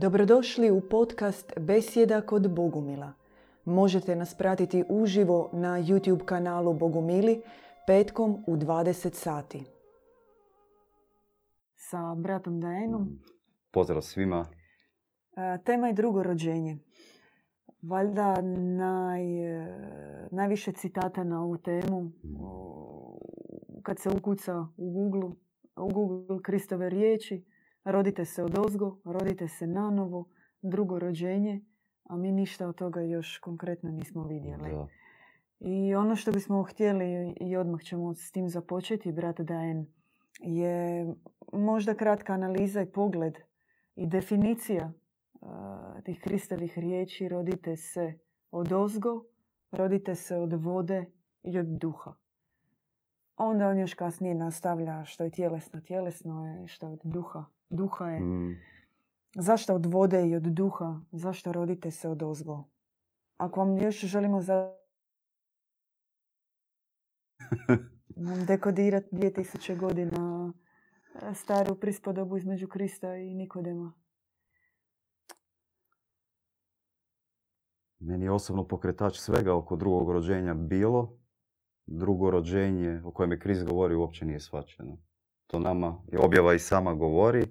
Dobrodošli u podcast Besjeda kod Bogumila. Možete nas pratiti uživo na YouTube kanalu Bogumili petkom u 20 sati. Sa bratom Dajenom. Pozdrav svima. Tema je drugo rođenje. Valjda naj, najviše citata na ovu temu o, kad se ukuca u Google, u Google Kristove riječi, rodite se od ozgo, rodite se nanovo, drugo rođenje, a mi ništa od toga još konkretno nismo vidjeli. Da. I ono što bismo htjeli i odmah ćemo s tim započeti, brat Dajen, je možda kratka analiza i pogled i definicija uh, tih Kristovih riječi rodite se od ozgo, rodite se od vode i od duha. Onda on još kasnije nastavlja što je tjelesno, tjelesno je, što je od duha, duha je. Mm, Zašto od vode i od duha? Zašto rodite se od ozgo? Ako vam još želimo za... dekodirati 2000 godina e, staru prispodobu između Krista i Nikodema. Meni je osobno pokretač svega oko drugog rođenja bilo. Drugo rođenje o kojem je Krist govori uopće nije shvaćeno. To nama i objava i sama govori.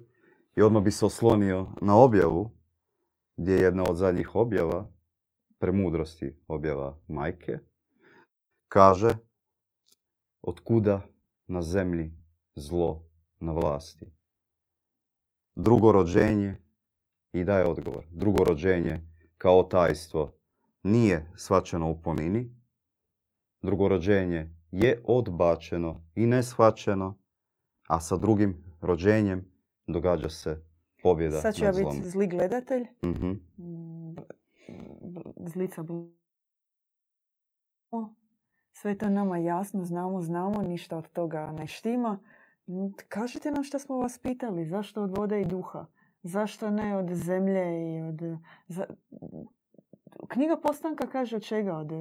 I odmah bi se oslonio na objavu, gdje je jedna od zadnjih objava, premudrosti objava majke, kaže otkuda na zemlji zlo na vlasti. Drugo rođenje i daje odgovor. Drugo rođenje kao tajstvo nije svačeno u ponini. Drugo rođenje je odbačeno i neshvaćeno, a sa drugim rođenjem događa se pobjeda Sad ću ja biti zli gledatelj. Mhm. Mm, Zlica Sve to nama jasno, znamo, znamo, ništa od toga ne štima. Mm, Kažite nam što smo vas pitali, zašto od vode i duha? Zašto ne od zemlje i od... Knjiga Postanka kaže od čega? Od, e,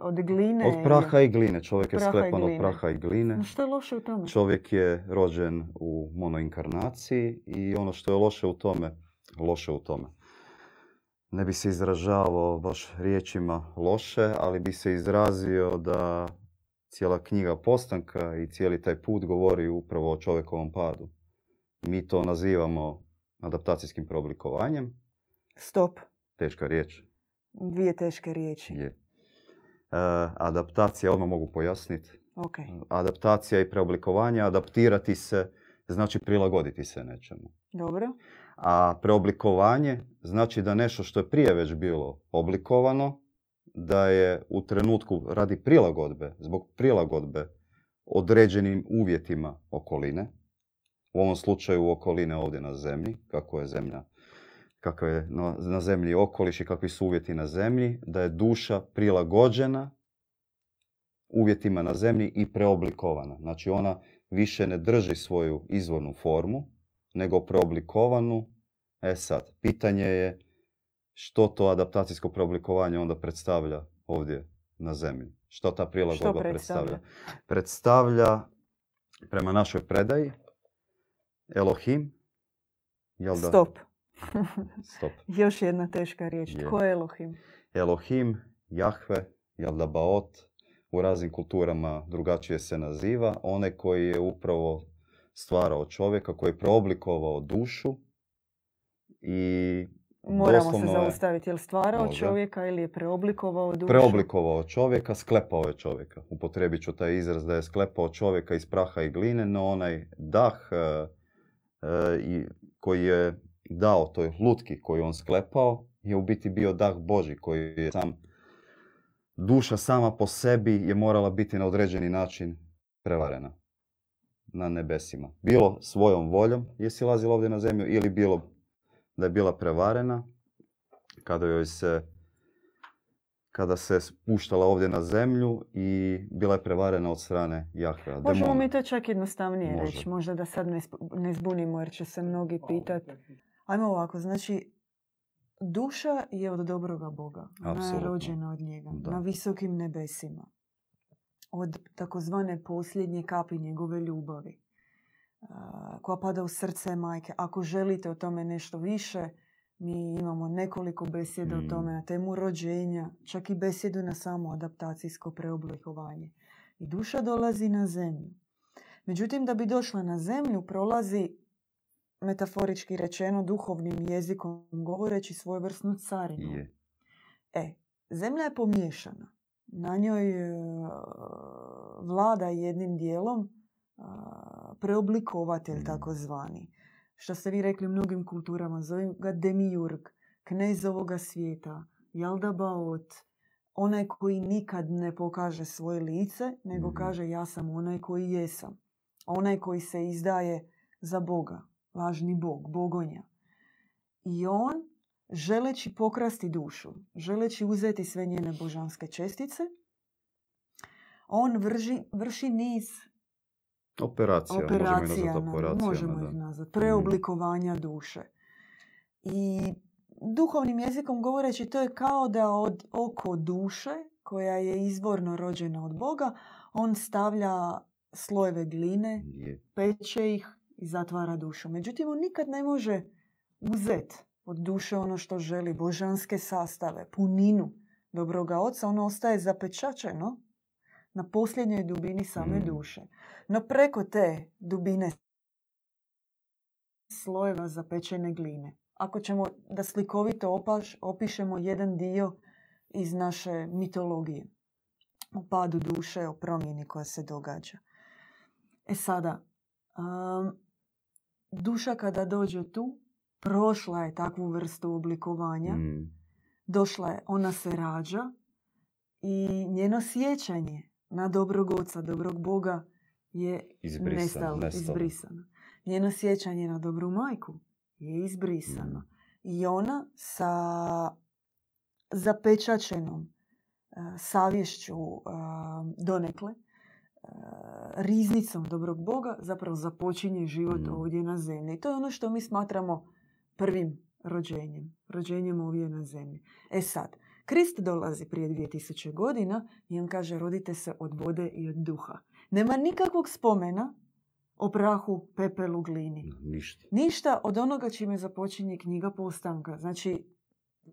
od gline? Od praha i gline. Čovjek je sklepan od praha i gline. No što je loše u tome? Čovjek je rođen u monoinkarnaciji i ono što je loše u tome, loše u tome. Ne bi se izražavao baš riječima loše, ali bi se izrazio da cijela knjiga postanka i cijeli taj put govori upravo o čovjekovom padu. Mi to nazivamo adaptacijskim preoblikovanjem. Stop. Teška riječ Dvije teške riječi. je. E, adaptacija, odmah mogu pojasniti, Ok. adaptacija i preoblikovanje, adaptirati se znači prilagoditi se nečemu. Dobro. A preoblikovanje znači da nešto što je prije već bilo oblikovano, da je u trenutku radi prilagodbe, zbog prilagodbe određenim uvjetima okoline, u ovom slučaju okoline ovdje na zemlji, kako je zemlja kakav je na, na zemlji okoliš i kakvi su uvjeti na zemlji, da je duša prilagođena uvjetima na zemlji i preoblikovana. Znači ona više ne drži svoju izvornu formu, nego preoblikovanu. E sad, pitanje je što to adaptacijsko preoblikovanje onda predstavlja ovdje na zemlji. Što ta prilagodba predstavlja? Predstavlja, prema našoj predaji, Elohim, jel da? Stop. Stop. Još jedna teška riječ. Je. Tko je Elohim? Elohim, Jahve, jel da Baot, u raznim kulturama drugačije se naziva. Onaj koji je upravo stvarao čovjeka, koji je preoblikovao dušu i Moramo se zaustaviti. Je li stvarao Može. čovjeka ili je preoblikovao dušu? preoblikovao čovjeka, sklepao je čovjeka. Upotrijebit ću taj izraz da je sklepao čovjeka iz praha i gline, no onaj dah e, e, i koji je dao toj lutki koju on sklepao je u biti bio dah Boži koji je sam duša sama po sebi je morala biti na određeni način prevarena na nebesima. Bilo svojom voljom je silazila ovdje na zemlju ili bilo da je bila prevarena kada joj se kada se spuštala ovdje na zemlju i bila je prevarena od strane Jahvea. Možemo demona. mi to čak jednostavnije Može. reći. Možda da sad ne zbunimo jer će se mnogi pitati. Ajmo ovako, znači duša je od dobroga Boga. Ona je rođena od njega. Da. Na visokim nebesima. Od takozvane posljednje kapi njegove ljubavi. koja pada u srce majke. Ako želite o tome nešto više, Mi imamo nekoliko besjeda o Mm. tome na temu rođenja, čak i besjedu na samo adaptacijsko preoblikovanje. I duša dolazi na zemlju. Međutim, da bi došla na zemlju, prolazi metaforički rečeno duhovnim jezikom govoreći svojevrsnu carinu. Je. E, zemlja je pomiješana. Na njoj e, vlada jednim dijelom a, preoblikovatelj Mm. takozvani. Što ste vi rekli u mnogim kulturama, zovem ga demijurg, knez ovoga svijeta, jaldabaot, onaj koji nikad ne pokaže svoje lice, nego Mhm. kaže ja sam onaj koji jesam. Onaj koji se izdaje za Boga, lažni Bog, bogonja. I on, želeći pokrasti dušu, želeći uzeti sve njene božanske čestice, on vrži, vrši niz Operacija, možemo ih operacija, nazvati na- operacijama, možemo ih nazvati, preoblikovanja duše. I duhovnim jezikom govoreći to je kao da od oko duše, koja je izvorno rođena od Boga, on stavlja slojeve gline, peče ih i zatvara dušu. Međutim, on nikad ne može uzeti od duše ono što želi, božanske sastave, puninu dobroga oca, ono ostaje zapečačeno na posljednjoj dubini same Mm. duše. No preko te dubine slojeva zapečene gline. Ako ćemo da slikovito opaš, opišemo jedan dio iz naše mitologije o padu duše, o promjeni koja se događa. E sada, um, duša kada dođe tu, prošla je takvu vrstu oblikovanja, Mm. došla je, ona se rađa i njeno sjećanje na dobrog oca, dobrog Boga je Izbrisano, nestalo, nestalo. izbrisano. Njeno sjećanje na dobru majku je izbrisano. Mm. I ona sa zapečačenom e, savješću e, donekle, riznicom dobrog Boga, zapravo započinje život Mm. ovdje na zemlji. I to je ono što mi smatramo prvim rođenjem. Rođenjem ovdje na zemlji. E sad, Krist dolazi prije 2000 godina i on kaže rodite se od vode i od duha. Nema nikakvog spomena o prahu, pepelu, glini. Ništa. Ništa od onoga čime započinje knjiga postanka. Znači,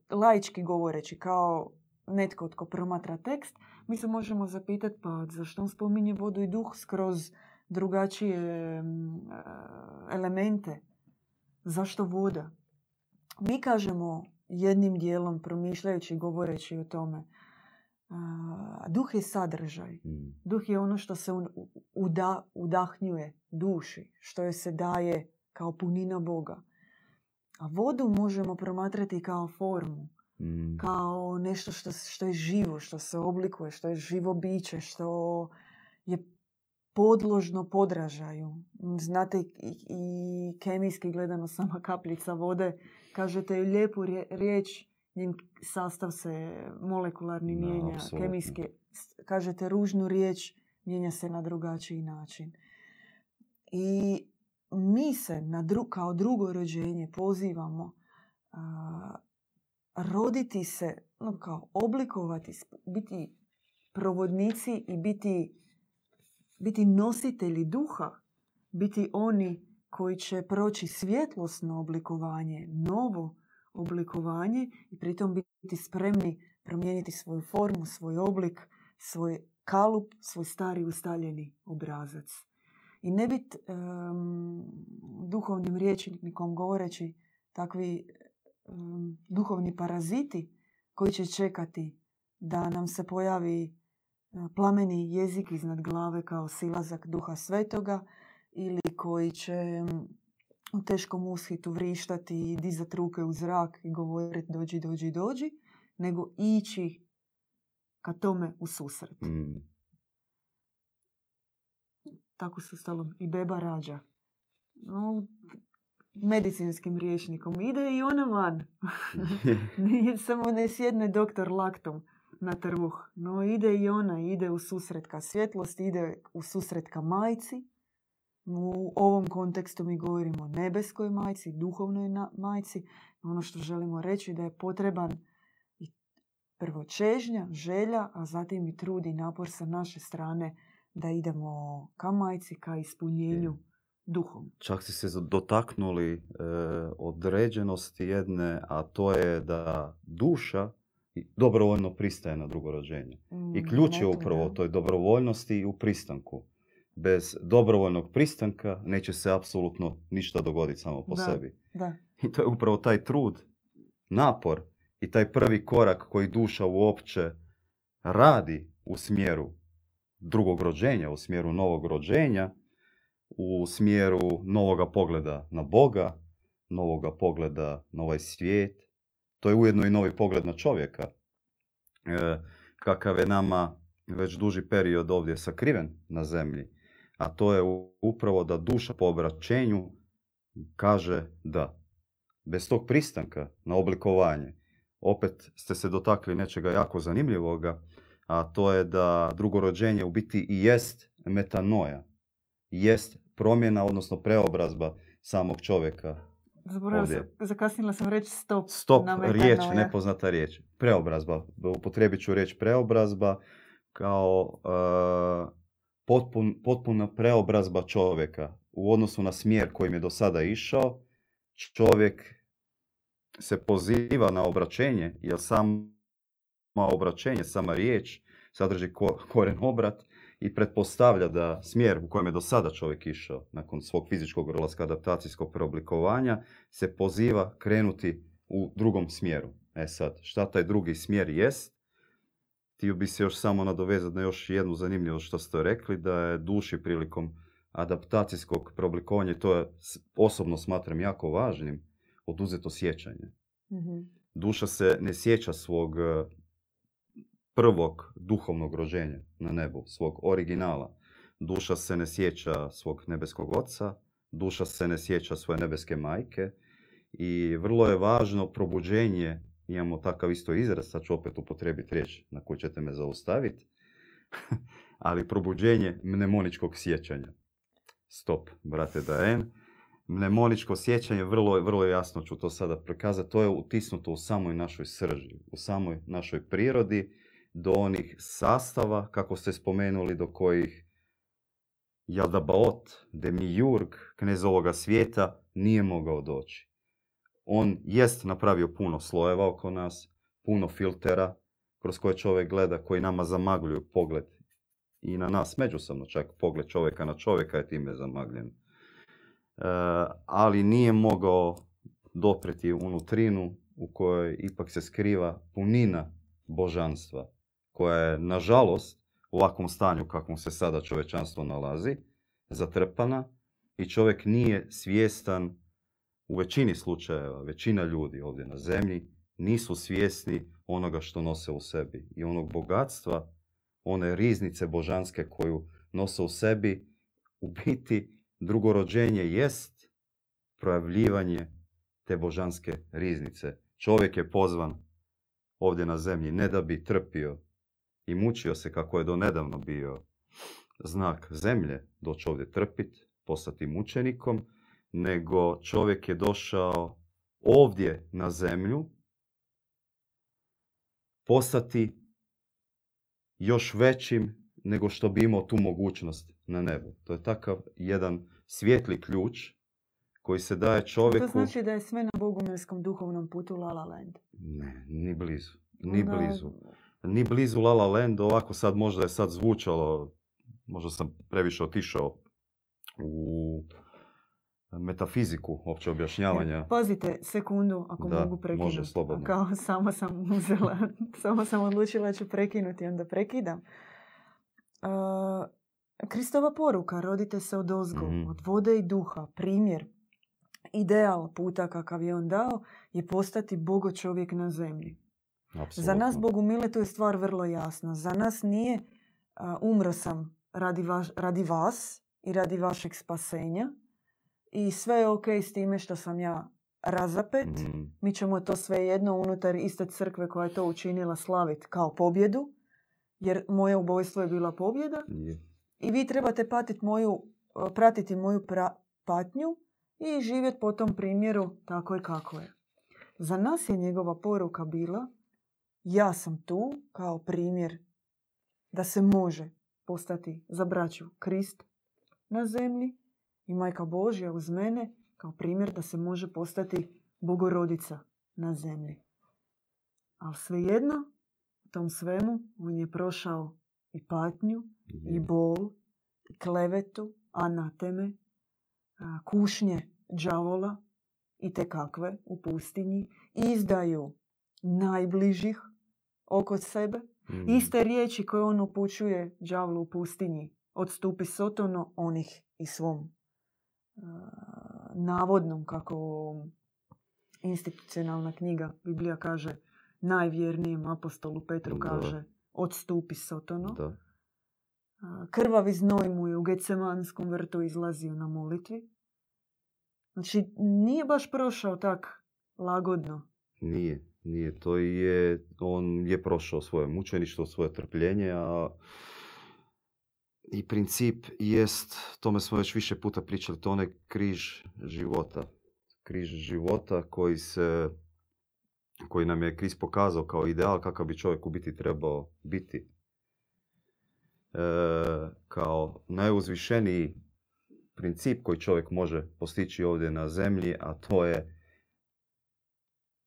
laički govoreći, kao netko tko promatra tekst, mi se možemo zapitati pa zašto on spominje vodu i duh skroz drugačije mm, e, elemente. Zašto voda? Mi kažemo jednim dijelom, promišljajući, govoreći o tome, a, duh je sadržaj. Mm. Duh je ono što se uda, udahnjuje duši, što joj se daje kao punina Boga. A vodu možemo promatrati kao formu, Mm. kao nešto što, što je živo, što se oblikuje, što je živo biće, što je podložno podražaju. Znate, i, i kemijski gledano sama kapljica vode, kažete lijepu riječ, njen sastav se molekularni mijenja, apsolutno. kemijski. Kažete ružnu riječ, mijenja se na drugačiji način. I mi se na dru- kao drugo rođenje pozivamo a, roditi se, no kao oblikovati, biti provodnici i biti, biti nositelji duha, biti oni koji će proći svjetlosno oblikovanje, novo oblikovanje i pritom biti spremni promijeniti svoju formu, svoj oblik, svoj kalup, svoj stari ustaljeni obrazac. I ne biti em, duhovnim rječnikom govoreći takvi duhovni paraziti koji će čekati da nam se pojavi e, plameni jezik iznad glave kao silazak duha svetoga ili koji će em, u teškom ushitu vrištati i dizati ruke u zrak i govoriti dođi, dođi, dođi, nego ići ka tome u susret. Mm. Tako se stalom i beba rađa. No, medicinskim rječnikom. Ide i ona van. Nije samo ne sjedne doktor laktom na trbuh. No ide i ona, ide u susret ka svjetlosti, ide u susret ka majci. U ovom kontekstu mi govorimo o nebeskoj majci, duhovnoj majci. Ono što želimo reći da je potreban i prvo čežnja, želja, a zatim i trud i napor sa naše strane da idemo ka majci, ka ispunjenju duhom. Čak si se dotaknuli e, određenosti jedne, a to je da duša i- dobrovoljno pristaje na drugo rođenje. I Mm, ključ je upravo toj dobrovoljnosti i u pristanku. Bez dobrovoljnog pristanka neće se apsolutno ništa dogoditi samo po Da. sebi. Da. I to je upravo taj trud, napor i taj prvi korak koji duša uopće radi u smjeru drugog rođenja, u smjeru novog rođenja, u smjeru novoga pogleda na Boga, novoga pogleda na ovaj svijet. To je ujedno i novi pogled na čovjeka, e, kakav je nama već duži period ovdje sakriven na zemlji. A to je upravo da duša po obraćenju kaže da. Bez tog pristanka na oblikovanje, opet ste se dotakli nečega jako zanimljivoga, a to je da drugorođenje u biti i jest metanoja. Jest promjena, odnosno preobrazba samog čovjeka. Zaboravila sam, zakasnila sam reći stop. Stop, na riječ, nepoznata riječ. Preobrazba. Upotrijebit ću riječ preobrazba kao e, potpun, potpuna preobrazba čovjeka u odnosu na smjer kojim je do sada išao. Čovjek se poziva na obraćenje, jer sama obraćenje, sama riječ sadrži ko, koren obrat i pretpostavlja da smjer u kojem je do sada čovjek išao nakon svog fizičkog odlaska adaptacijskog preoblikovanja se poziva krenuti u drugom smjeru. E sad, šta taj drugi smjer jest? Htio bi se još samo nadovezati na još jednu zanimljivost što ste rekli, da je duši prilikom adaptacijskog preoblikovanja, to je osobno smatram jako važnim, oduzeto sjećanje. Mhm. Duša se ne sjeća svog prvog duhovnog rođenja na nebu, svog originala. Duša se ne sjeća svog nebeskog oca, duša se ne sjeća svoje nebeske majke i vrlo je važno probuđenje, imamo takav isto izraz, sad ću opet upotrijebiti riječ na koju ćete me zaustaviti, ali probuđenje mnemoničkog sjećanja. Stop, brate Daen. Mnemoničko sjećanje, vrlo, vrlo jasno ću to sada prikazati, to je utisnuto u samoj našoj srži, u samoj našoj prirodi, do onih sastava, kako ste spomenuli, do kojih Jadabaot, Demiurg, knez ovoga svijeta, nije mogao doći. On jest napravio puno slojeva oko nas, puno filtera kroz koje čovjek gleda, koji nama zamagljuju pogled i na nas međusobno, čak pogled čovjeka na čovjeka je time zamagljen. E, ali nije mogao dopreti u nutrinu u kojoj ipak se skriva punina božanstva, koja je, nažalost, u ovakvom stanju kakvom se sada čovečanstvo nalazi, zatrpana i čovjek nije svjestan u većini slučajeva, većina ljudi ovdje na zemlji nisu svjesni onoga što nose u sebi i onog bogatstva, one riznice božanske koju nose u sebi, u biti drugorođenje jest projavljivanje te božanske riznice. Čovjek je pozvan ovdje na zemlji ne da bi trpio i mučio se kako je donedavno bio znak zemlje, doći ovdje trpit, postati mučenikom, nego čovjek je došao ovdje na zemlju postati još većim nego što bi imao tu mogućnost na nebu. To je takav jedan svijetli ključ koji se daje čovjeku... To znači da je sve na bogumilskom duhovnom putu La La Land. Ne, ni blizu. Ni Onda- blizu. Ni blizu La La Land, ovako sad možda je sad zvučalo, možda sam previše otišao u metafiziku opće objašnjavanja. Pazite, sekundu, ako Da, mogu prekinuti. može, slobodno. Kao samo sam uzela, samo sam odlučila da ću prekinuti, onda prekidam. Uh, Kristova poruka, rodite se od ozgo, Mhm. od vode i duha, primjer, ideal puta kakav je on dao, je postati bogo čovjek na zemlji. Za nas. Bogu mile, to je stvar vrlo jasna. Za nas nije a, umro sam radi, vaš- radi vas i radi vašeg spasenja i sve je ok s time što sam ja razapet. Mm, Mi ćemo to sve jedno unutar iste crkve koja je to učinila slaviti kao pobjedu, jer moje ubojstvo je bila pobjeda je. i vi trebate patiti moju, pratiti moju pra- patnju i živjeti po tom primjeru tako i kako je. Za nas je njegova poruka bila ja sam tu kao primjer da se može postati za braću Krist na zemlji i majka Božja uz mene kao primjer da se može postati bogorodica na zemlji. Ali svejedno, u tom svemu, on je prošao i patnju, i bol, i klevetu, anateme, kušnje džavola i te kakve u pustinji, izdaju najbližih oko sebe. Mm. Iste riječi koje on upućuje đavlu u pustinji. Odstupi sotono onih i svom navodnom, kako institucionalna knjiga Biblija kaže, najvjernijem apostolu Petru Da. kaže odstupi sotono. Da. A, Krvavi znoj mu je u Gecemanskom vrtu izlazio na molitvi. Znači, nije baš prošao tak lagodno. Nije, nije. To je, on je prošao svoje mučeništvo, svoje trpljenje, a i princip jest, tome smo već više puta pričali, to onaj križ života. Križ života koji se, koji nam je Krist pokazao kao ideal kakav bi čovjek u biti trebao biti. E, kao najuzvišeniji princip koji čovjek može postići ovdje na zemlji, a to je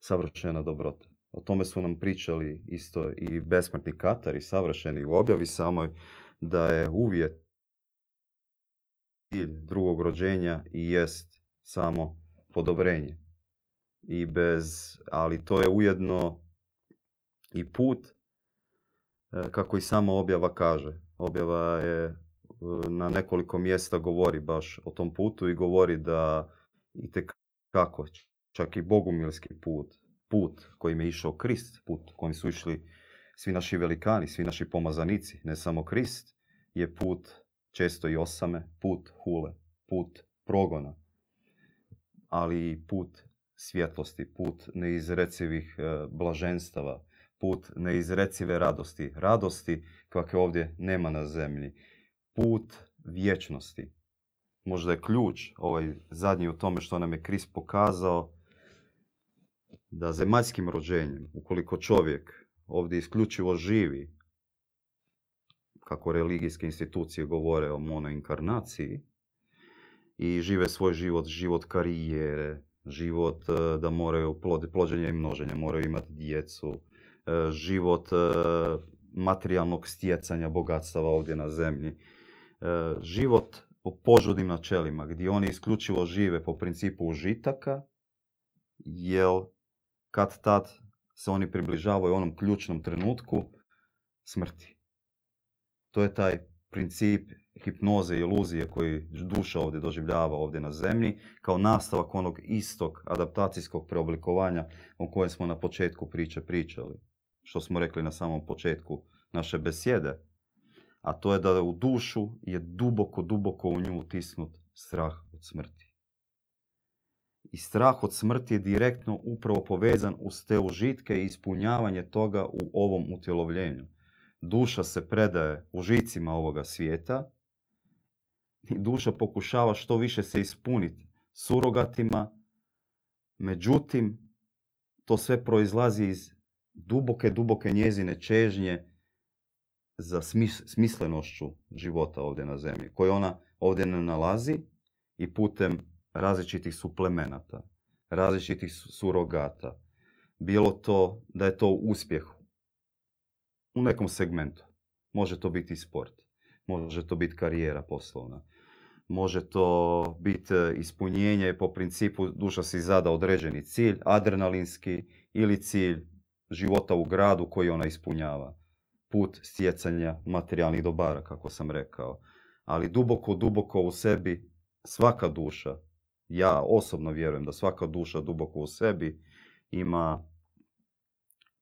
savršena dobrota. O tome su nam pričali isto i besmrtni Katar i savršeni u objavi samoj, da je uvjet cilj drugog rođenja i jest samo podobrenje. I bez, ali to je ujedno i put, e, kako i sama objava kaže. Objava je e, na nekoliko mjesta govori baš o tom putu i govori da i kako čak i bogumilski put, put kojim je išao Krist, put kojim su išli svi naši velikani, svi naši pomazanici, ne samo Krist, je put često i osame, put hule, put progona, ali i put svjetlosti, put neizrecivih e, blaženstava, put neizrecive radosti, radosti kakve ovdje nema na zemlji, put vječnosti. Možda je ključ ovaj zadnji u tome što nam je Krist pokazao da zemaljskim rođenjem, ukoliko čovjek ovdje isključivo živi, kako religijske institucije govore o monoinkarnaciji, i žive svoj život, život karijere, život e, da moraju plod, plođenja i množenja, moraju imati djecu, e, život e, materijalnog stjecanja bogatstava ovdje na zemlji, život po požudnim načelima, gdje oni isključivo žive po principu užitaka, jer kad tad se oni približavaju onom ključnom trenutku smrti. To je taj princip hipnoze i iluzije koji duša ovdje doživljava ovdje na zemlji, kao nastavak onog istog adaptacijskog preoblikovanja o kojem smo na početku priče pričali. Što smo rekli na samom početku naše besjede. A to je da u dušu je duboko, duboko u nju utisnut strah od smrti. I strah od smrti je direktno upravo povezan uz te užitke i ispunjavanje toga u ovom utjelovljenju. Duša se predaje užicima ovoga svijeta i duša pokušava što više se ispuniti surogatima, međutim, to sve proizlazi iz duboke, duboke njezine čežnje za smislenošću života ovdje na zemlji, koju ona ovdje ne nalazi i putem različitih suplemenata, različitih surogata. Bilo to da je to uspjeh u nekom segmentu. Može to biti sport, može to biti karijera poslovna, može to biti e, ispunjenje po principu duša si zada određeni cilj, adrenalinski ili cilj života u gradu koji ona ispunjava. Put stjecanja materijalnih dobara, kako sam rekao. Ali duboko, duboko u sebi svaka duša, ja osobno vjerujem da svaka duša duboko u sebi ima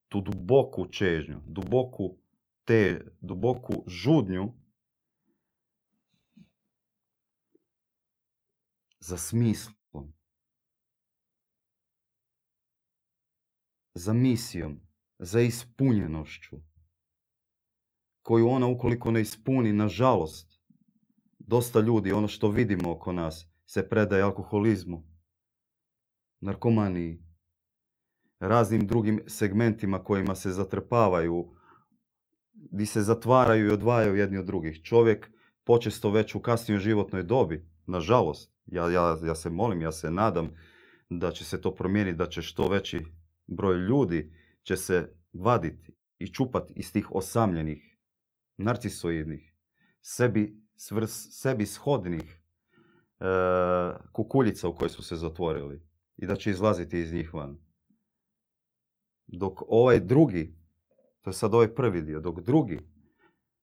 tu duboku čežnju, duboku te, duboku žudnju za smislom, za misijom, za ispunjenošću, koju ona ukoliko ne ispuni, nažalost, dosta ljudi, ono što vidimo oko nas, se predaje alkoholizmu, narkomaniji, raznim drugim segmentima kojima se zatrpavaju, gdje se zatvaraju i odvajaju jedni od drugih. Čovjek počesto već u kasnijoj životnoj dobi, nažalost, Ja, ja, ja se molim, ja se nadam da će se to promijeniti, da će što veći broj ljudi će se vaditi i čupati iz tih osamljenih, narcisoidnih, sebi, svrs, sebi shodnih kukuljica u koje su se zatvorili i da će izlaziti iz njih van. Dok ovaj drugi, to je sad ovaj prvi dio, dok drugi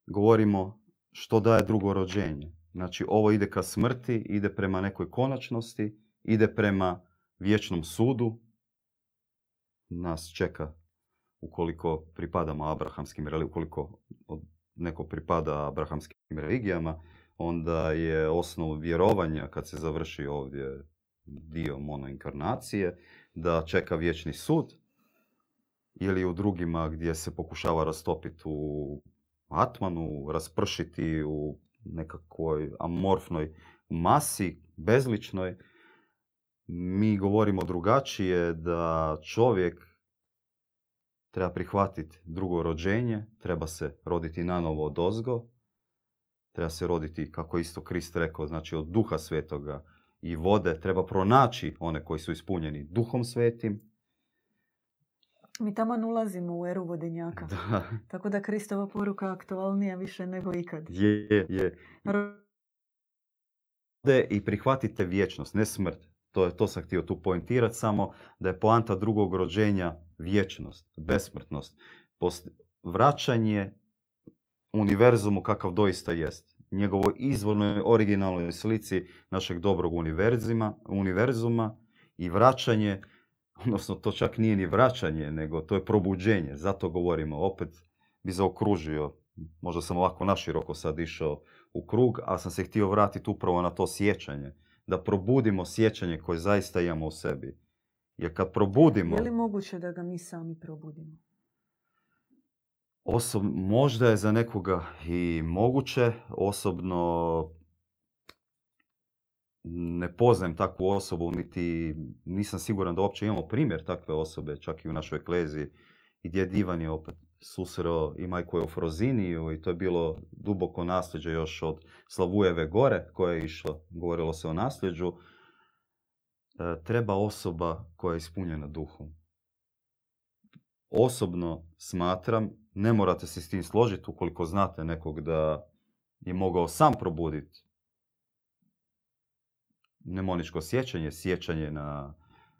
govorimo što daje drugo rođenje. Znači ovo ide ka smrti, ide prema nekoj konačnosti, ide prema vječnom sudu. Nas čeka ukoliko pripadamo abrahamskim ukoliko neko pripada abrahamskim religijama, onda je osnov vjerovanja kad se završi ovdje dio monoinkarnacije, da čeka vječni sud ili u drugima gdje se pokušava rastopiti u atmanu, raspršiti u nekakvoj amorfnoj masi, bezličnoj. Mi govorimo drugačije da čovjek treba prihvatiti drugo rođenje, treba se roditi nanovo od ozgo, treba se roditi, kako isto Krist rekao, znači od duha svetoga i vode, treba pronaći one koji su ispunjeni duhom svetim. Mi tamo ulazimo u eru vodenjaka. Da. Tako da Kristova poruka aktualnija više nego ikad. Je, je. I prihvatite vječnost, ne smrt. To, je, to sam htio tu pointirati, samo da je poanta drugog rođenja vječnost, besmrtnost, post, vraćanje univerzumu kakav doista jest. Njegovoj izvornoj originalnoj slici našeg dobrog univerzuma, univerzuma i vraćanje, odnosno to čak nije ni vraćanje, nego to je probuđenje. Zato govorimo, opet bi zaokružio, možda sam ovako naširoko sad išao u krug, ali sam se htio vratiti upravo na to sjećanje da probudimo sjećanje koje zaista imamo u sebi. Jer kad probudimo... Je li moguće da ga mi sami probudimo? Osob, možda je za nekoga i moguće. Osobno ne poznajem takvu osobu, niti nisam siguran da uopće imamo primjer takve osobe, čak i u našoj ekleziji. I djed Ivan je opet susreo i majku Eufroziniju i to je bilo duboko nasljeđe još od Slavujeve gore koje je išlo, govorilo se o nasljeđu. E, treba osoba koja je ispunjena duhom. Osobno smatram, ne morate se s tim složiti ukoliko znate nekog da je mogao sam probuditi nemoničko sjećanje, sjećanje na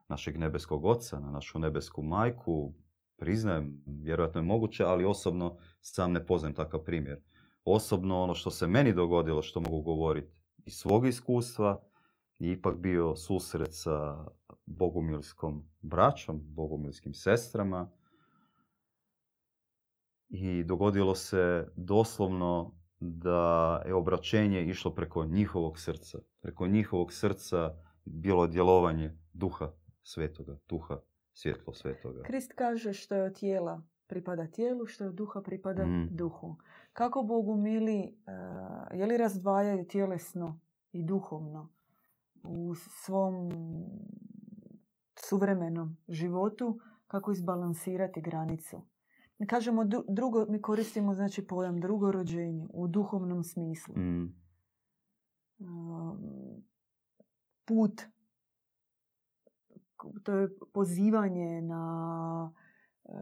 našeg nebeskog oca, na našu nebesku majku, priznajem, vjerojatno je moguće, ali osobno sam ne poznajem takav primjer. Osobno ono što se meni dogodilo, što mogu govoriti iz svog iskustva, je ipak bio susret sa bogumilskom braćom, bogumilskim sestrama. I dogodilo se doslovno da je obraćenje išlo preko njihovog srca. Preko njihovog srca bilo djelovanje duha svetoga, duha svjetlo svetoga. Krist kaže što je od tijela pripada tijelu, što je od duha pripada mm. duhu. Kako Bogu mili, uh, je li razdvajaju tjelesno i duhovno u svom suvremenom životu, kako izbalansirati granicu? Kažemo drugo, mi koristimo znači pojam drugo rođenje u duhovnom smislu. Mm. Uh, put to je pozivanje na e,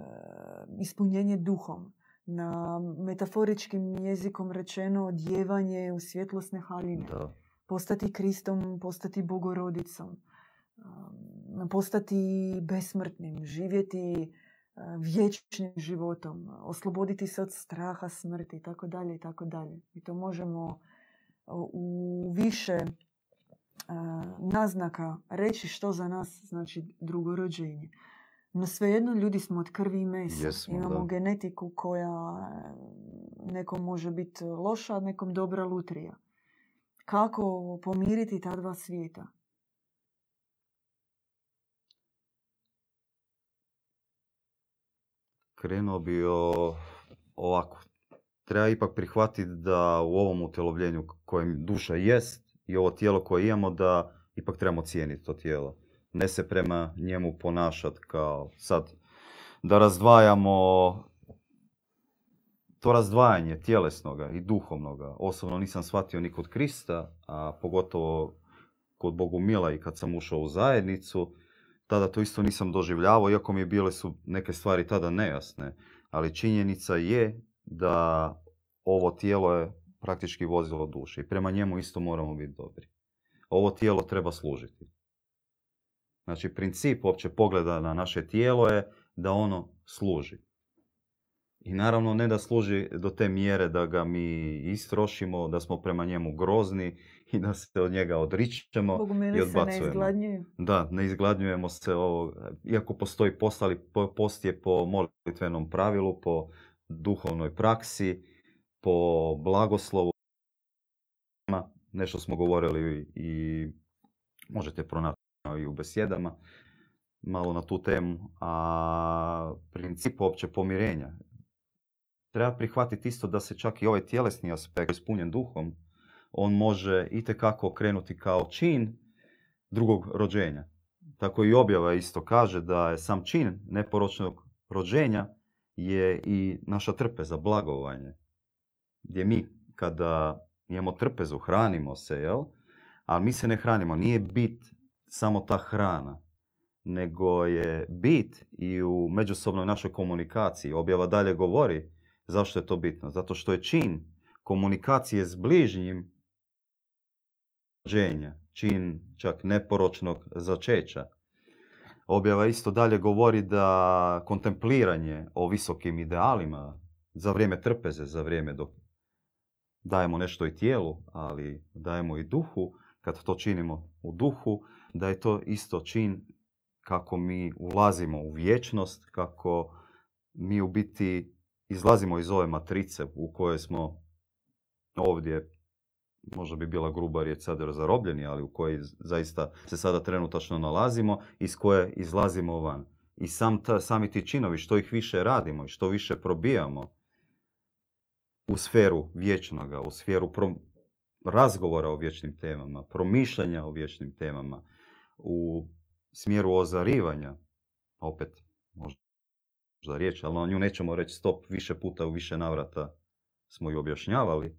ispunjenje duhom, na metaforičkim jezikom rečeno odjevanje u svjetlosne haline. Postati Kristom, postati Bogorodicom, um, postati besmrtnim, živjeti vječnim životom, osloboditi se od straha smrti i tako dalje i tako dalje. I to možemo u više naznaka reći što za nas znači drugo rođenje. No svejedno ljudi smo od krvi i mesa. Imamo genetiku koja nekom može biti loša, nekom dobra lutrija. Kako pomiriti ta dva svijeta? Krenuo bi o, ovako. Treba ipak prihvatiti da u ovom utelovljenju kojem duša jest, i ovo tijelo koje imamo da ipak trebamo cijeniti to tijelo. Ne se prema njemu ponašati kao sad da razdvajamo to razdvajanje tjelesnoga i duhovnoga. Osobno nisam shvatio ni kod Krista, a pogotovo kod Bogumila i kad sam ušao u zajednicu, tada to isto nisam doživljavao, iako mi bile su neke stvari tada nejasne. Ali činjenica je da ovo tijelo je praktički vozilo duše i prema njemu isto moramo biti dobri. Ovo tijelo treba služiti. Znači, princip uopće pogleda na naše tijelo je da ono služi. I naravno ne da služi do te mjere da ga mi istrošimo, da smo prema njemu grozni i da se od njega odričemo i odbacujemo. se ne. Da, ne izgladnjujemo se, ovo, iako postoji post, ali post je po molitvenom pravilu, po duhovnoj praksi, po blagoslovu. Nešto smo govorili i možete pronaći i u besjedama malo na tu temu. A princip opće pomirenja. Treba prihvatiti isto da se čak i ovaj tjelesni aspekt ispunjen duhom, on može itekako okrenuti kao čin drugog rođenja. Tako i objava isto kaže da je sam čin neporočnog rođenja je i naša trpeza, blagovanje. Gdje mi kada imamo trpezu, hranimo se, jel? Ali mi se ne hranimo. Nije bit samo ta hrana, nego je bit i u međusobnoj našoj komunikaciji. Objava dalje govori zašto je to bitno. Zato što je čin komunikacije s bližnjim rođenja, čin čak neporočnog začeća. Objava isto dalje govori da kontempliranje o visokim idealima za vrijeme trpeze, za vrijeme dok dajemo nešto i tijelu, ali dajemo i duhu, kad to činimo u duhu, da je to isto čin kako mi ulazimo u vječnost, kako mi u biti izlazimo iz ove matrice u kojoj smo ovdje, možda bi bila gruba riječ sad zarobljeni, ali u kojoj zaista se sada trenutačno nalazimo, iz koje izlazimo van. I sam ta, sami ti činovi, što ih više radimo i što više probijamo u sferu vječnoga, u sferu razgovora o vječnim temama, promišljanja o vječnim temama, u smjeru ozarivanja, opet možda riječ, ali na nju nećemo reći stop više puta u više navrata smo ju objašnjavali,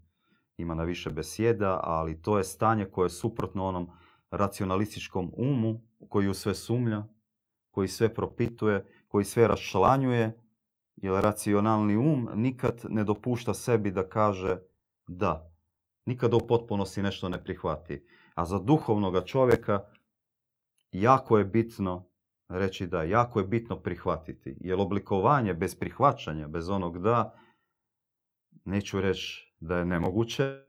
ima na više besjeda, ali to je stanje koje je suprotno onom racionalističkom umu koji u sve sumlja, koji sve propituje, koji sve raščlanjuje, jer racionalni um nikad ne dopušta sebi da kaže da. Nikad u potpunosti nešto ne prihvati. A za duhovnog čovjeka jako je bitno reći da, jako je bitno prihvatiti. Jer oblikovanje bez prihvaćanja, bez onog da, neću reći da je nemoguće,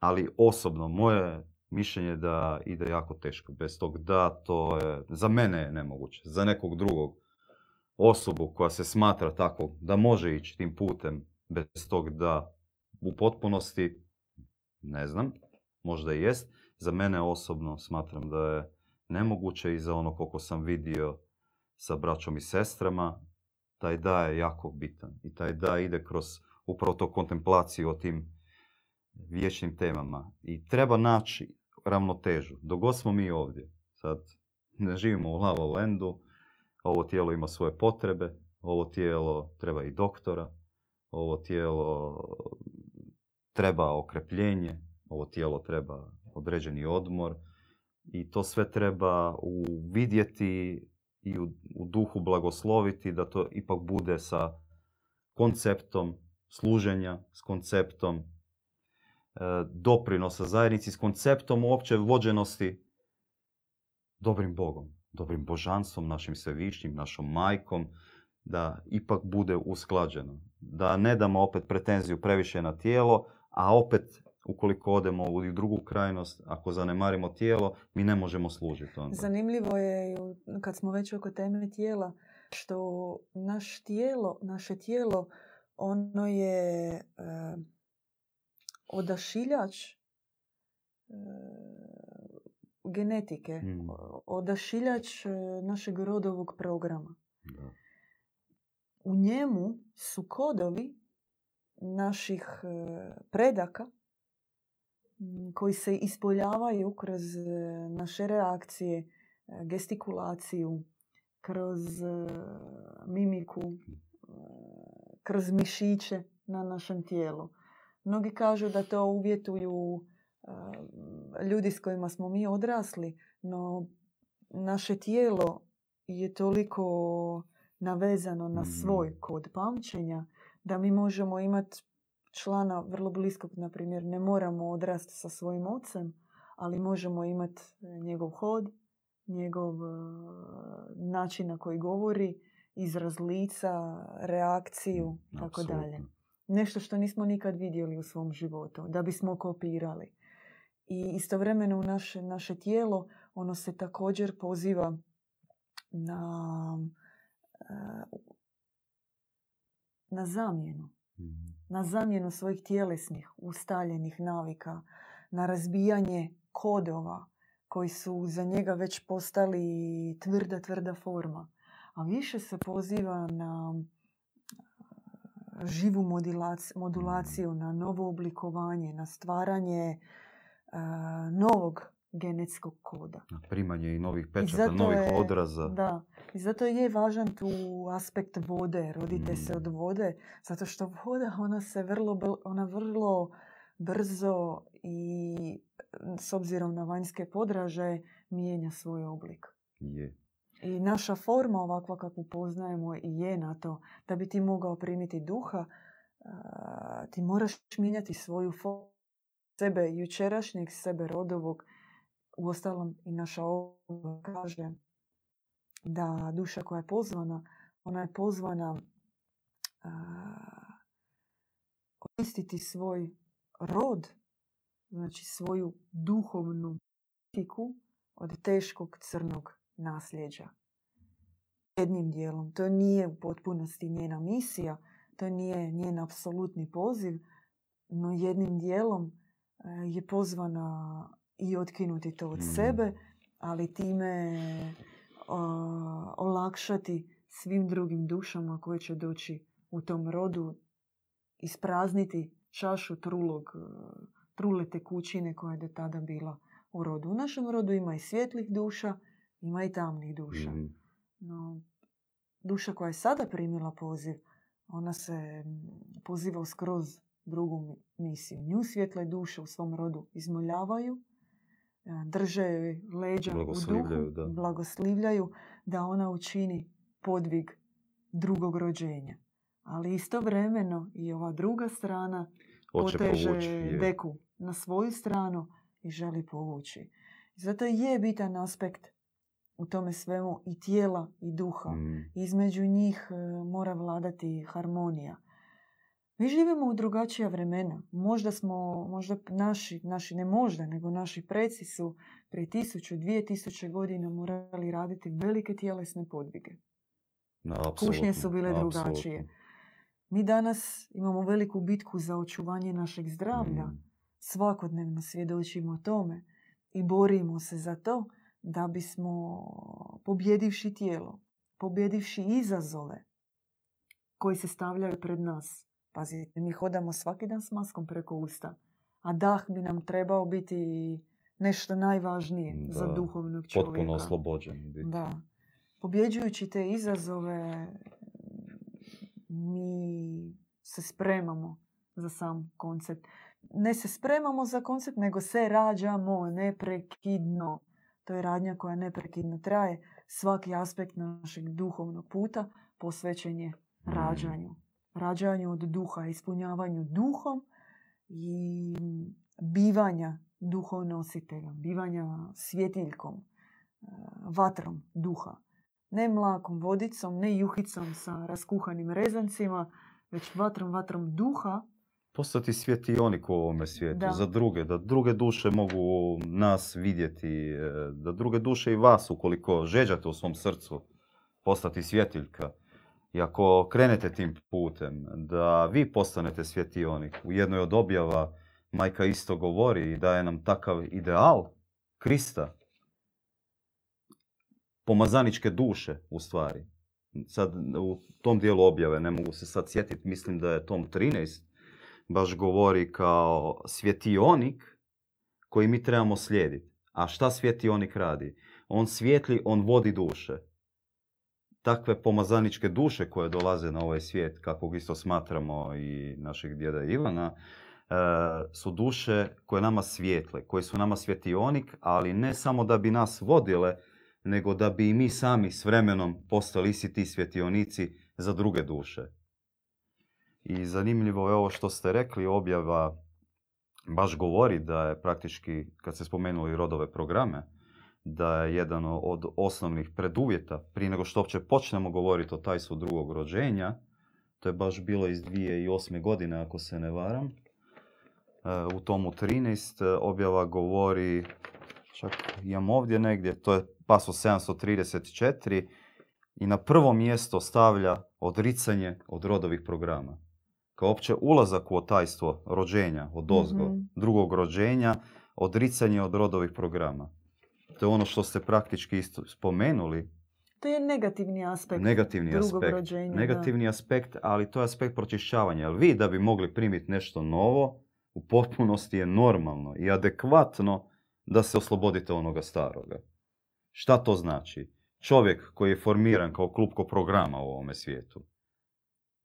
ali osobno moje mišljenje da ide jako teško. Bez tog da, to je, za mene je nemoguće. Za nekog drugog osobu koja se smatra tako da može ići tim putem bez tog da u potpunosti, ne znam, možda i jest. Za mene osobno smatram da je nemoguće i za ono koliko sam vidio sa braćom i sestrama, taj da je jako bitan. I taj da ide kroz upravo to kontemplaciju o tim vječnim temama. I treba naći ravnotežu. Dok smo mi ovdje, sad ne živimo u Lava Landu, ovo tijelo ima svoje potrebe, ovo tijelo treba i doktora, ovo tijelo treba okrepljenje, ovo tijelo treba određeni odmor, i to sve treba uvidjeti i u, duhu blagosloviti da to ipak bude sa konceptom služenja, s konceptom e, doprinosa zajednici, s konceptom uopće vođenosti dobrim Bogom, dobrim božanstvom, našim svevišnjim, našom majkom, da ipak bude usklađeno. Da ne damo opet pretenziju previše na tijelo, a opet ukoliko odemo u drugu krajnost, ako zanemarimo tijelo, mi ne možemo služiti onda. Zanimljivo je, kad smo već oko teme tijela, što naš tijelo, naše tijelo, ono je e, odašiljač e, genetike, hmm. odašiljač e, našeg rodovog programa. Da. U njemu su kodovi naših predaka koji se ispoljavaju kroz e, naše reakcije, e, gestikulaciju, kroz e, mimiku, kroz mišiće na našem tijelu. Mnogi kažu da to uvjetuju ljudi s kojima smo mi odrasli, no naše tijelo je toliko navezano na svoj Mhm. kod pamćenja da mi možemo imati člana vrlo bliskog, na primjer, ne moramo odrasti sa svojim ocem, ali možemo imati njegov hod, njegov e, način na koji govori, izraz lica, reakciju, tako dalje. Nešto što nismo nikad vidjeli u svom životu, da bismo kopirali. I istovremeno u naše, naše tijelo, ono se također poziva na, e, na zamjenu. Mhm. Na zamjenu svojih tjelesnih, ustaljenih navika, na razbijanje kodova koji su za njega već postali tvrda, tvrda forma. A više se poziva na e, živu modulac- modulaciju, na novo oblikovanje, na stvaranje e, novog genetskog koda. Na Primanje i novih pečata, novih je- odraza. Da, i zato je važan tu aspekt vode, rodite se Mm. od vode, zato što voda, ona se vrlo, ona vrlo brzo i s obzirom na vanjske podražaje mijenja svoj oblik. Je. I naša forma ovakva kakvu poznajemo i je na to da bi ti mogao primiti duha, ti moraš mijenjati svoju formu sebe jučerašnjeg, sebe rodovog. Uostalom i naša ova kaže da duša koja je pozvana, ona je pozvana koristiti svoj rod, znači svoju duhovnu etiku od teškog crnog nasljeđa. Jednim dijelom. To nije u potpunosti njena misija, to nije njen apsolutni poziv, no jednim dijelom e, je pozvana i otkinuti to od Mhm. sebe, ali time olakšati svim drugim dušama koje će doći u tom rodu, isprazniti čašu trulog, e, trule tekućine koja je do tada bila u rodu. U našem rodu ima i svjetlih duša, ima i tamnih duša. Mhm. No, duša koja je sada primila poziv, ona se poziva u skroz drugu mi- misiju. Nju svjetle duše u svom rodu izmoljavaju, e, drže joj leđa u duhu, da. blagoslivljaju da ona učini podvig drugog rođenja. Ali istovremeno i ova druga strana Hoće poteže povući. deku na svoju stranu i želi povući. Zato je bitan aspekt u tome svemu i tijela i duha. Mhm. Između njih e, mora vladati harmonija. Mi živimo u drugačija vremena. Možda smo, možda naši, naši ne možda, nego naši preci su prije tisuću, dvije tisuće godina morali raditi velike tjelesne podvige. Da, Kušnje su bile apsolutno. drugačije. Mi danas imamo veliku bitku za očuvanje našeg zdravlja. Mhm. Svakodnevno svjedočimo tome i borimo se za to da bismo pobjedivši tijelo, pobjedivši izazove koji se stavljaju pred nas. Pazite, mi hodamo svaki dan s maskom preko usta, a dah bi nam trebao biti nešto najvažnije za Da, duhovnog čovjeka. Potpuno oslobođen. biti. Da. Pobjeđujući te izazove, mi se spremamo za sam koncept. Ne se spremamo za koncept, nego se rađamo neprekidno. To je radnja koja neprekidno traje. Svaki aspekt našeg duhovnog puta posvećen je rađanju. Rađanju od duha, ispunjavanju duhom i bivanja duhonositelja, bivanja svjetiljkom, e, vatrom duha. Ne mlakom vodicom, ne juhicom sa raskuhanim rezancima, već vatrom, vatrom duha. Postati svjetionik u ovome svijetu. Da. Za druge. Da druge duše mogu nas vidjeti. e, Da druge duše i vas, ukoliko žeđate u svom srcu, postati svjetiljka. I ako krenete tim putem, da vi postanete svjetionik. U jednoj od objava majka isto govori i daje nam takav ideal Krista. Pomazaničke duše, u stvari. Sad, u tom dijelu objave, ne mogu se sad sjetiti, mislim da je tom 13, baš govori kao svjetionik koji mi trebamo slijediti. A šta svjetionik radi? On svijetli, on vodi duše. Takve pomazaničke duše koje dolaze na ovaj svijet, kakvog isto smatramo i našeg djeda Ivana, su duše koje nama svijetle, koje su nama svjetionik, ali ne samo da bi nas vodile, nego da bi i mi sami s vremenom postali isti ti svjetionici za druge duše. I zanimljivo je ovo što ste rekli, objava baš govori da je praktički, kad ste spomenuli rodove programe, da je jedan od osnovnih preduvjeta, prije nego što uopće počnemo govoriti o tajstvu drugog rođenja, to je baš bilo iz 2008. godine, ako se ne varam, u tomu 13 objava govori, čak imam ovdje negdje, to je paso 734 i na prvo mjesto stavlja odricanje od rodovih programa. Kao opće ulazak u otajstvo rođenja, od ozgo, mhm. drugog rođenja, odricanje od rodovih programa. To je ono što ste praktički isto spomenuli. To je negativni aspekt negativni drugog aspekt, rođenja. Negativni aspekt, ali to je aspekt pročišćavanja. Jer vi da bi mogli primiti nešto novo, u potpunosti je normalno i adekvatno da se oslobodite onoga staroga. Šta to znači? Čovjek koji je formiran kao klupko programa u ovome svijetu.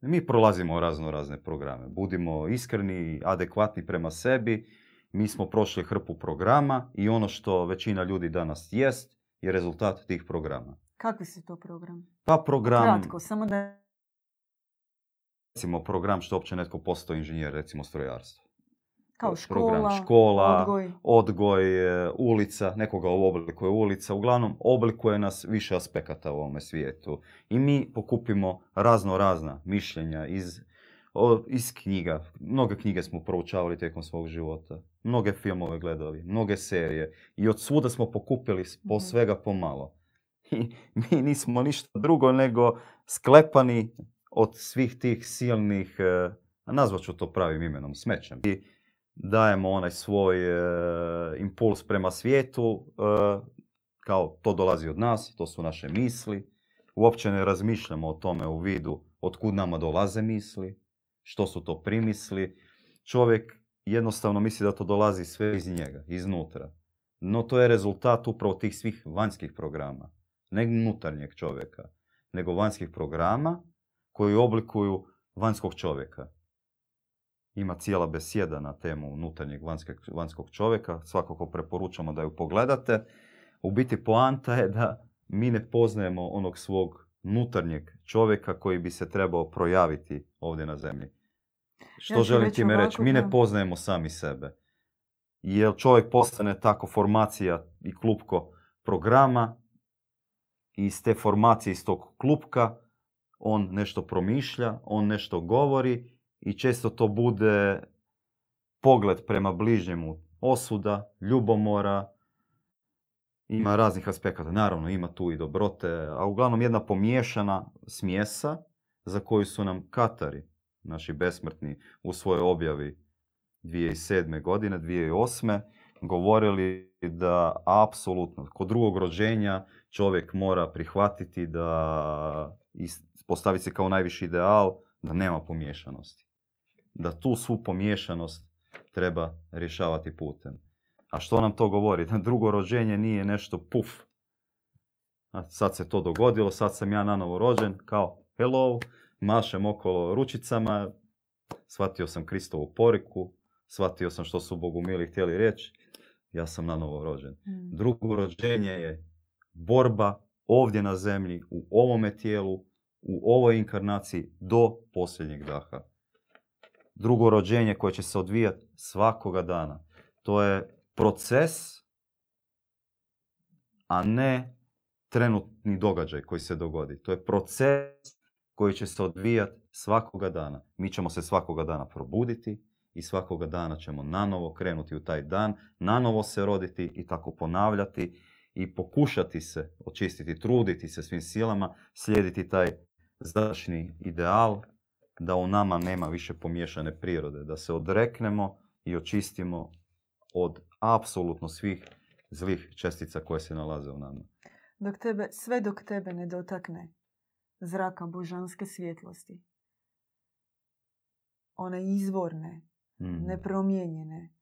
Mi prolazimo razno razne programe. Budimo iskreni, adekvatni prema sebi. Mi smo prošli hrpu programa i ono što većina ljudi danas jest je rezultat tih programa. Kakvi su to programi? Pa program... Kratko, samo da... Recimo program što uopće netko postao inženjer, recimo strojarstva. Kao škola, škola odgoj. odgoj, e, ulica, nekoga oblikuje ulica. Uglavnom, oblikuje nas više aspekata u ovome svijetu. I mi pokupimo razno razna mišljenja iz, iz knjiga. Mnoge knjige smo proučavali tijekom svog života. Mnoge filmove gledali, mnoge serije. I od svuda smo pokupili po mhm. svega pomalo. I mi nismo ništa drugo nego sklepani od svih tih silnih, e, nazvat ću to pravim imenom, smećem. I dajemo onaj svoj e, impuls prema svijetu, e, kao to dolazi od nas, to su naše misli. Uopće ne razmišljamo o tome u vidu otkud nama dolaze misli, što su to primisli. Čovjek jednostavno misli da to dolazi sve iz njega, iznutra. No to je rezultat upravo tih svih vanjskih programa. Ne unutarnjeg čovjeka, nego vanjskih programa koji oblikuju vanjskog čovjeka ima cijela besjeda na temu unutarnjeg vanjskog čovjeka. Svakako preporučamo da ju pogledate. U biti poanta je da mi ne poznajemo onog svog unutarnjeg čovjeka koji bi se trebao projaviti ovdje na zemlji. Što želim time reći? Mi ne poznajemo sami sebe. Jer čovjek postane tako formacija i klupko programa i iz te formacije, iz tog klupka, on nešto promišlja, on nešto govori i često to bude pogled prema bližnjemu osuda, ljubomora, ima raznih aspekata. Naravno, ima tu i dobrote, a uglavnom jedna pomiješana smjesa za koju su nam Katari, naši besmrtni, u svojoj objavi 2007. godine, 2008. govorili da apsolutno kod drugog rođenja čovjek mora prihvatiti da postavi se kao najviši ideal da nema pomiješanosti da tu svu pomiješanost treba rješavati putem. A što nam to govori? Da drugo rođenje nije nešto puf. A sad se to dogodilo, sad sam ja nanovo rođen, kao hello, mašem okolo ručicama, shvatio sam Kristovu poriku, shvatio sam što su Bogumili htjeli reći, ja sam nanovo rođen. Mm. Drugo rođenje je borba ovdje na zemlji, u ovome tijelu, u ovoj inkarnaciji do posljednjeg daha drugo rođenje koje će se odvijati svakoga dana. To je proces, a ne trenutni događaj koji se dogodi. To je proces koji će se odvijati svakoga dana. Mi ćemo se svakoga dana probuditi i svakoga dana ćemo nanovo krenuti u taj dan, nanovo se roditi i tako ponavljati i pokušati se očistiti, truditi se svim silama, slijediti taj završni ideal da u nama nema više pomiješane prirode, da se odreknemo i očistimo od apsolutno svih zlih čestica koje se nalaze u nama. Dok tebe, sve dok tebe ne dotakne zraka božanske svjetlosti, one izvorne, mm. nepromijenjene,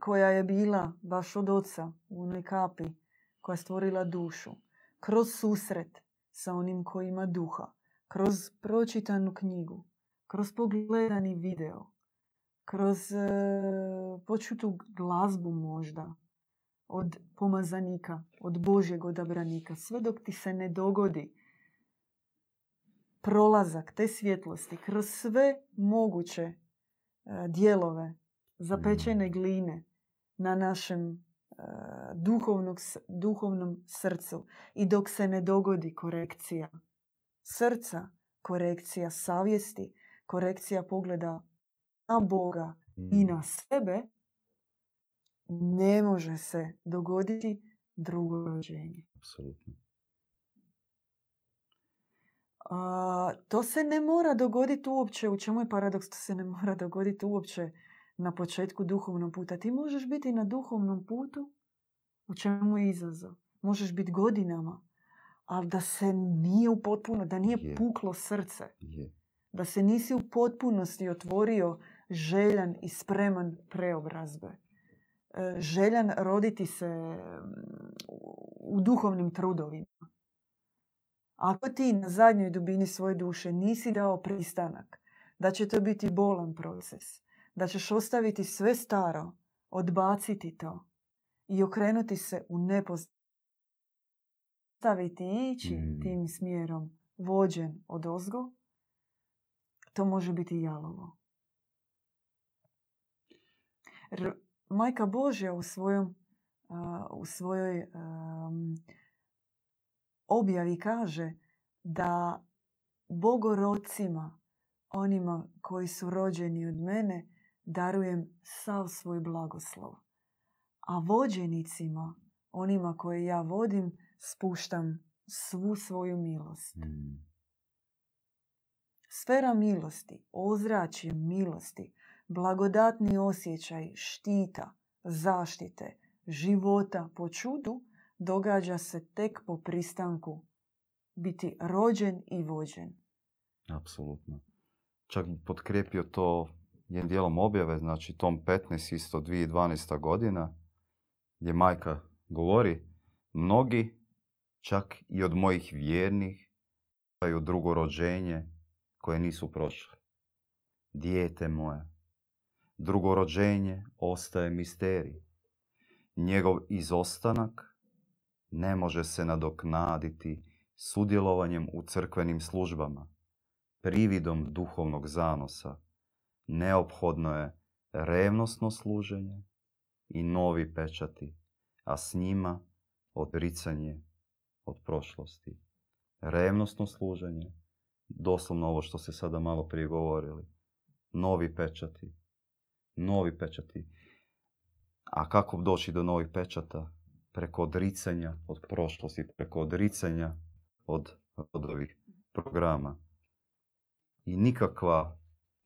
koja je bila baš od oca u onoj kapi, koja je stvorila dušu, kroz susret sa onim koji ima duha, kroz pročitanu knjigu, kroz pogledani video, kroz e, počutu glazbu možda, od pomazanika, od Božjeg odabranika, sve dok ti se ne dogodi prolazak te svjetlosti kroz sve moguće e, dijelove zapečene gline na našem e, duhovnom srcu i dok se ne dogodi korekcija srca, korekcija savjesti, korekcija pogleda na Boga i na sebe, ne može se dogoditi drugo rođenje. Apsolutno. to se ne mora dogoditi uopće, u čemu je paradoks, to se ne mora dogoditi uopće na početku duhovnog puta. Ti možeš biti na duhovnom putu, u čemu je izazov. Možeš biti godinama, ali da se nije u potpuno, da nije puklo srce. Da se nisi u potpunosti otvorio željan i spreman preobrazbe. E, željan roditi se u duhovnim trudovima. Ako ti na zadnjoj dubini svoje duše nisi dao pristanak da će to biti bolan proces, da ćeš ostaviti sve staro, odbaciti to i okrenuti se u nepoznato, staviti i ići mm. tim smjerom vođen od ozgo, to može biti jalovo. Majka Božja u, svojom, u svojoj objavi kaže da bogorodcima, onima koji su rođeni od mene, darujem sav svoj blagoslov. A vođenicima, onima koje ja vodim, spuštam svu svoju milost. Mm. Sfera milosti, ozračje milosti, blagodatni osjećaj štita, zaštite, života po čudu događa se tek po pristanku biti rođen i vođen. Apsolutno. Čak bi potkrijepio to jednim dijelom objave, znači tom 15 isto 2012. godina, gdje majka govori, mnogi, čak i od mojih vjernih, imaju drugo rođenje koje nisu prošle. Dijete moje, drugo rođenje ostaje misterij. Njegov izostanak ne može se nadoknaditi sudjelovanjem u crkvenim službama, prividom duhovnog zanosa. Neophodno je revnosno služenje i novi pečati, a s njima odricanje od prošlosti. Revnosno služenje, doslovno ovo što se sada malo prije govorili, novi pečati, novi pečati. A kako doći do novih pečata? preko odricanja od prošlosti, preko odricanja od, od ovih programa. I nikakva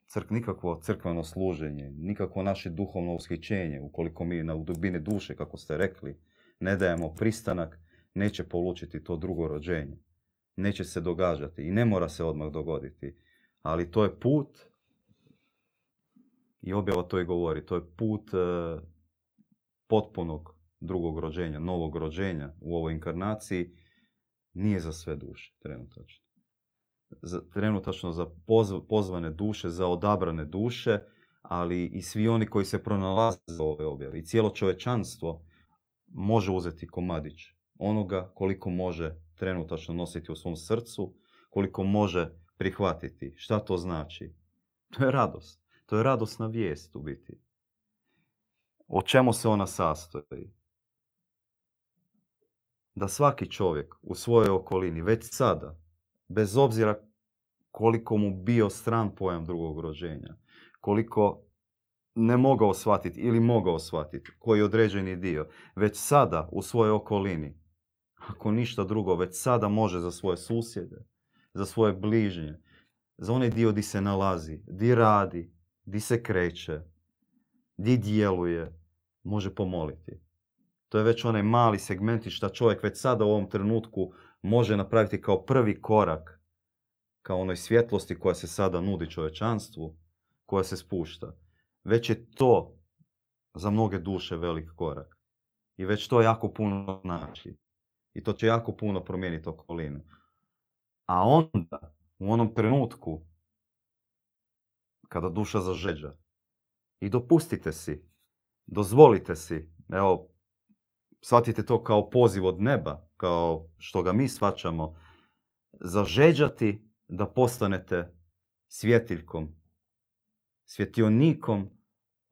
crk, nikakvo crkveno služenje, nikakvo naše duhovno ushićenje, ukoliko mi na dubine duše, kako ste rekli, ne dajemo pristanak, neće polučiti to drugo rođenje. Neće se događati i ne mora se odmah dogoditi. Ali to je put, i objava to i govori, to je put e, potpunog drugog rođenja, novog rođenja u ovoj inkarnaciji nije za sve duše trenutačno. Za, trenutačno za pozvane duše, za odabrane duše, ali i svi oni koji se pronalaze za ove objave. I cijelo čovečanstvo može uzeti komadić onoga koliko može trenutačno nositi u svom srcu, koliko može prihvatiti. Šta to znači? To je radost. To je radosna vijest u biti. O čemu se ona sastoji? da svaki čovjek u svojoj okolini već sada, bez obzira koliko mu bio stran pojam drugog rođenja, koliko ne mogao shvatiti ili mogao shvatiti koji određeni dio, već sada u svojoj okolini, ako ništa drugo, već sada može za svoje susjede, za svoje bližnje, za onaj dio di se nalazi, di radi, di se kreće, di djeluje, može pomoliti. To je već onaj mali segmenti što čovjek već sada u ovom trenutku može napraviti kao prvi korak kao onoj svjetlosti koja se sada nudi čovječanstvu, koja se spušta. Već je to za mnoge duše velik korak. I već to jako puno znači. I to će jako puno promijeniti okolinu. A onda, u onom trenutku, kada duša zažeđa. I dopustite si, dozvolite si, evo, shvatite to kao poziv od neba, kao što ga mi shvaćamo, zažeđati da postanete svjetiljkom, svjetionikom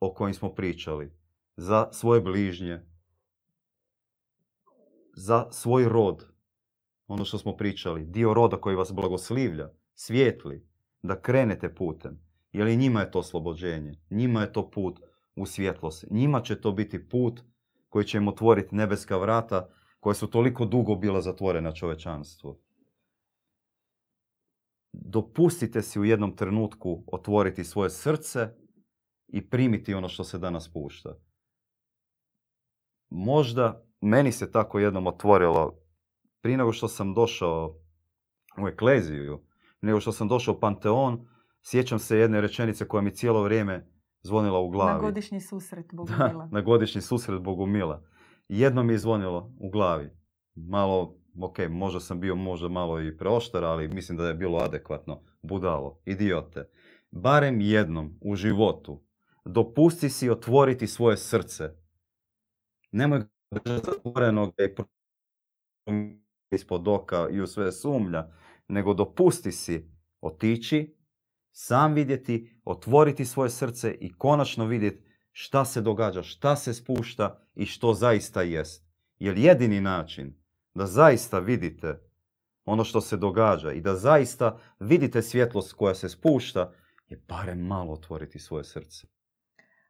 o kojim smo pričali, za svoje bližnje, za svoj rod, ono što smo pričali, dio roda koji vas blagoslivlja, svijetli, da krenete putem. Jer i njima je to oslobođenje, njima je to put u svjetlost. Njima će to biti put koji će im otvoriti nebeska vrata koja su toliko dugo bila zatvorena čovečanstvu. Dopustite si u jednom trenutku otvoriti svoje srce i primiti ono što se danas pušta. Možda meni se tako jednom otvorilo prije nego što sam došao u ekleziju, nego što sam došao u Panteon, sjećam se jedne rečenice koja mi cijelo vrijeme zvonila u glavi. Na godišnji susret Bogumila. Da, na godišnji susret Bogumila. Jedno mi je zvonilo u glavi. Malo, ok, možda sam bio možda malo i preoštar, ali mislim da je bilo adekvatno. Budalo, idiote. Barem jednom u životu dopusti si otvoriti svoje srce. Nemoj zatvorenog ispod oka i u sve sumlja, nego dopusti si otići, sam vidjeti, otvoriti svoje srce i konačno vidjeti šta se događa, šta se spušta i što zaista jest. Jer jedini način da zaista vidite ono što se događa i da zaista vidite svjetlost koja se spušta je barem malo otvoriti svoje srce.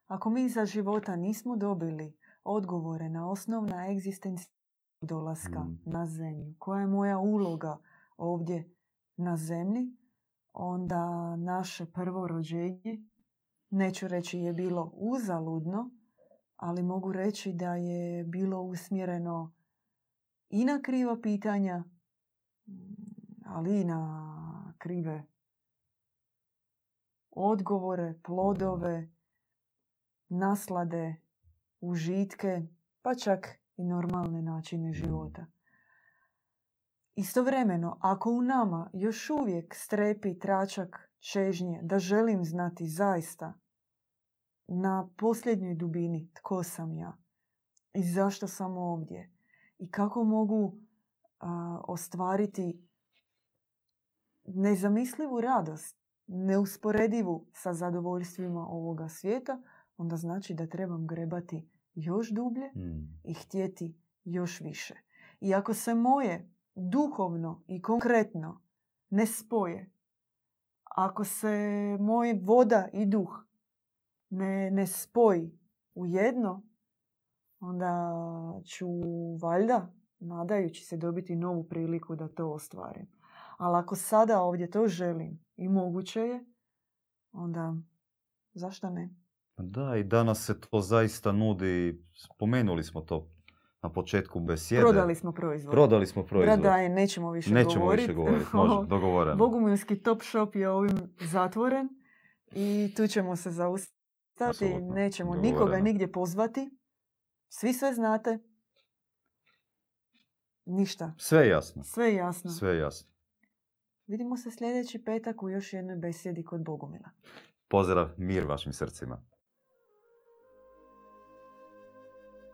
Ako mi za života nismo dobili odgovore na osnovna egzistencija dolaska Mm. na zemlju, koja je moja uloga ovdje na zemlji, onda naše prvo rođenje, neću reći je bilo uzaludno, ali mogu reći da je bilo usmjereno i na kriva pitanja, ali i na krive odgovore, plodove, naslade, užitke, pa čak i normalne načine života. Istovremeno, ako u nama još uvijek strepi tračak čežnje da želim znati zaista na posljednjoj dubini tko sam ja i zašto sam ovdje i kako mogu a, ostvariti nezamislivu radost, neusporedivu sa zadovoljstvima ovoga svijeta, onda znači da trebam grebati još dublje Mm. i htjeti još više. I ako se moje duhovno i konkretno ne spoje, ako se moj voda i duh ne, ne spoji u jedno, onda ću valjda, nadajući se dobiti novu priliku da to ostvarim. Ali ako sada ovdje to želim i moguće je, onda zašto ne? Da, i danas se to zaista nudi, spomenuli smo to na početku besjede. Prodali smo proizvod. Prodali smo proizvod. Bradaje, nećemo više Nećemo govoriti. više govoriti, može, dogovoreno. Bogumilski top shop je ovim zatvoren i tu ćemo se zaustaviti. Apsolutno, Nećemo dogovoreno. nikoga nigdje pozvati. Svi sve znate. Ništa. Sve jasno, Sve jasno. sve jasno. Vidimo se sljedeći petak u još jednoj besjedi kod Bogumila. Pozdrav, mir vašim srcima.